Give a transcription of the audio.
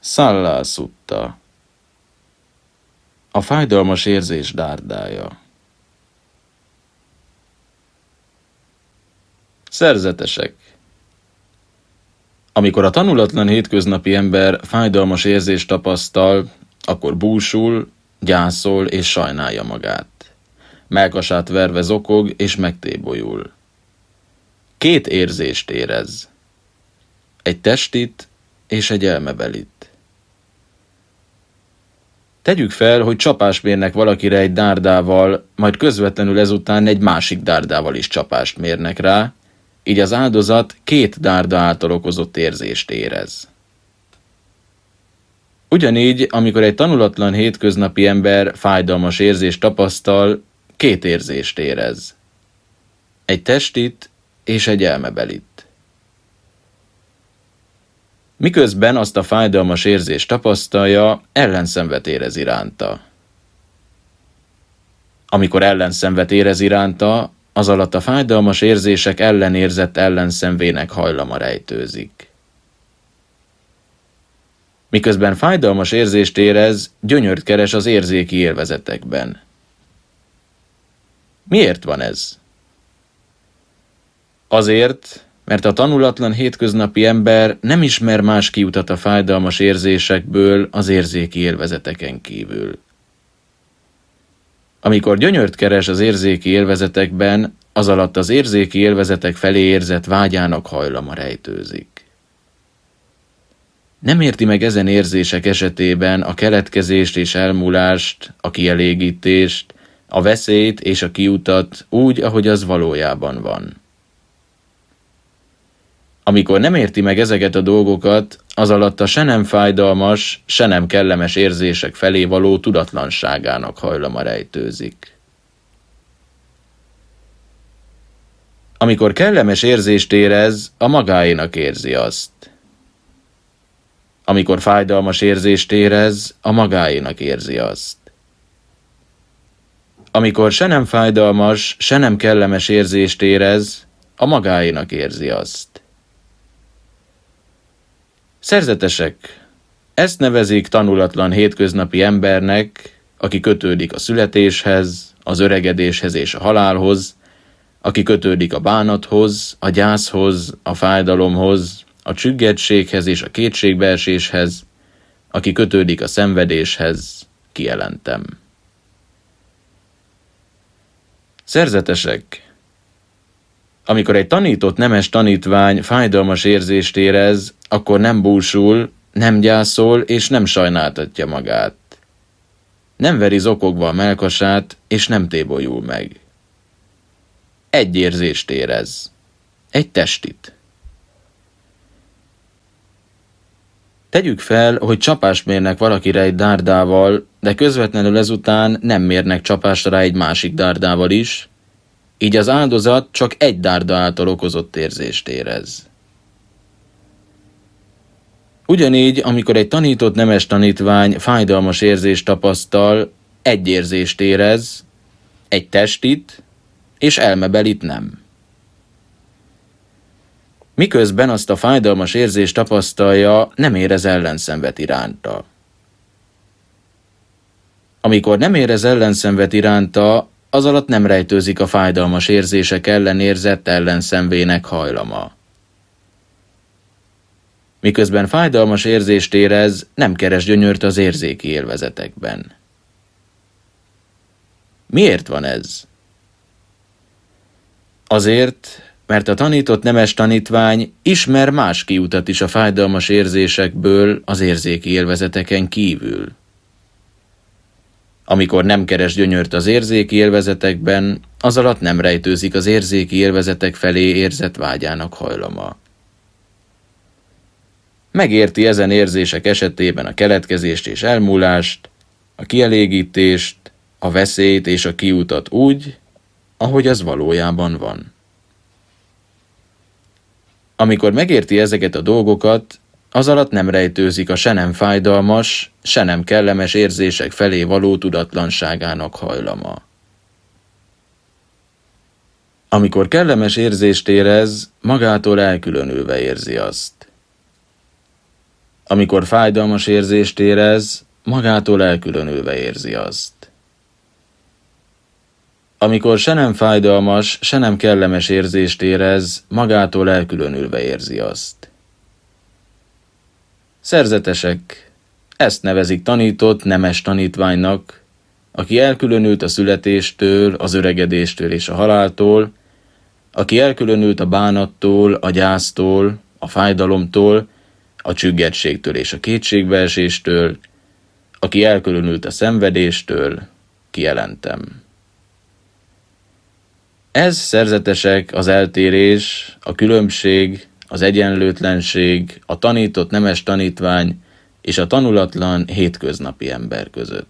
Szutta. A fájdalmas érzés dárdája. Szerzetesek. Amikor a tanulatlan hétköznapi ember fájdalmas érzést tapasztal, akkor búsul, gyászol és sajnálja magát. Melkasát verve zokog és megtébolyul. Két érzést érez. Egy testit és egy elmebelit. Tegyük fel, hogy csapást mérnek valakire egy dárdával, majd közvetlenül ezután egy másik dárdával is csapást mérnek rá, így az áldozat két dárda által okozott érzést érez. Ugyanígy, amikor egy tanulatlan hétköznapi ember fájdalmas érzést tapasztal, két érzést érez. Egy testit és egy elmebelit. Miközben azt a fájdalmas érzést tapasztalja, ellenszenvet érez iránta. Amikor ellenszenvet érez iránta, az alatt a fájdalmas érzések ellenérzett ellenszenvének hajlama rejtőzik. Miközben fájdalmas érzést érez, gyönyört keres az érzéki élvezetekben. Miért van ez? Azért, mert a tanulatlan hétköznapi ember nem ismer más kiutat a fájdalmas érzésekből az érzéki élvezeteken kívül. Amikor gyönyört keres az érzéki élvezetekben, az alatt az érzéki élvezetek felé érzett vágyának hajlama rejtőzik. Nem érti meg ezen érzések esetében a keletkezést és elmúlást, a kielégítést, a veszélyt és a kiutat úgy, ahogy az valójában van. Amikor nem érti meg ezeket a dolgokat, az alatt a se nem fájdalmas, se nem kellemes érzések felé való tudatlanságának hajlama rejtőzik. Amikor kellemes érzést érez, a magáénak érzi azt. Amikor fájdalmas érzést érez, a magáénak érzi azt. Amikor se nem fájdalmas, se nem kellemes érzést érez, a magáénak érzi azt. Szerzetesek, ezt nevezik tanulatlan hétköznapi embernek, aki kötődik a születéshez, az öregedéshez és a halálhoz, aki kötődik a bánathoz, a gyászhoz, a fájdalomhoz, a csüggetséghez és a kétségbeeséshez, aki kötődik a szenvedéshez, kijelentem. Szerzetesek, amikor egy tanított nemes tanítvány fájdalmas érzést érez, akkor nem búsul, nem gyászol és nem sajnáltatja magát. Nem veri zokogva a melkasát, és nem tébolyul meg. Egy érzést érez. Egy testit. Tegyük fel, hogy csapást mérnek valakire egy dárdával, de közvetlenül ezután nem mérnek csapást rá egy másik dárdával is, így az áldozat csak egy dárda által okozott érzést érez. Ugyanígy, amikor egy tanított nemes tanítvány fájdalmas érzést tapasztal, egy érzést érez, egy testit, és elmebelit nem. Miközben azt a fájdalmas érzést tapasztalja, nem érez ellenszenvet iránta. Amikor nem érez ellenszenvet iránta, az alatt nem rejtőzik a fájdalmas érzések ellen érzett ellenszenvének hajlama. Miközben fájdalmas érzést érez, nem keres gyönyört az érzéki élvezetekben. Miért van ez? Azért, mert a tanított nemes tanítvány ismer más kiutat is a fájdalmas érzésekből az érzéki élvezeteken kívül. Amikor nem keres gyönyört az érzéki élvezetekben, az alatt nem rejtőzik az érzéki élvezetek felé érzett vágyának hajlama. Megérti ezen érzések esetében a keletkezést és elmúlást, a kielégítést, a veszélyt és a kiutat úgy, ahogy az valójában van. Amikor megérti ezeket a dolgokat, az alatt nem rejtőzik a se nem fájdalmas, se nem kellemes érzések felé való tudatlanságának hajlama. Amikor kellemes érzést érez, magától elkülönülve érzi azt. Amikor fájdalmas érzést érez, magától elkülönülve érzi azt. Amikor se nem fájdalmas, se nem kellemes érzést érez, magától elkülönülve érzi azt. Szerzetesek, ezt nevezik tanított, nemes tanítványnak, aki elkülönült a születéstől, az öregedéstől és a haláltól, aki elkülönült a bánattól, a gyásztól, a fájdalomtól, a csüggetségtől és a kétségbeeséstől, aki elkülönült a szenvedéstől, kijelentem. Ez szerzetesek az eltérés, a különbség, az egyenlőtlenség, a tanított nemes tanítvány és a tanulatlan hétköznapi ember között.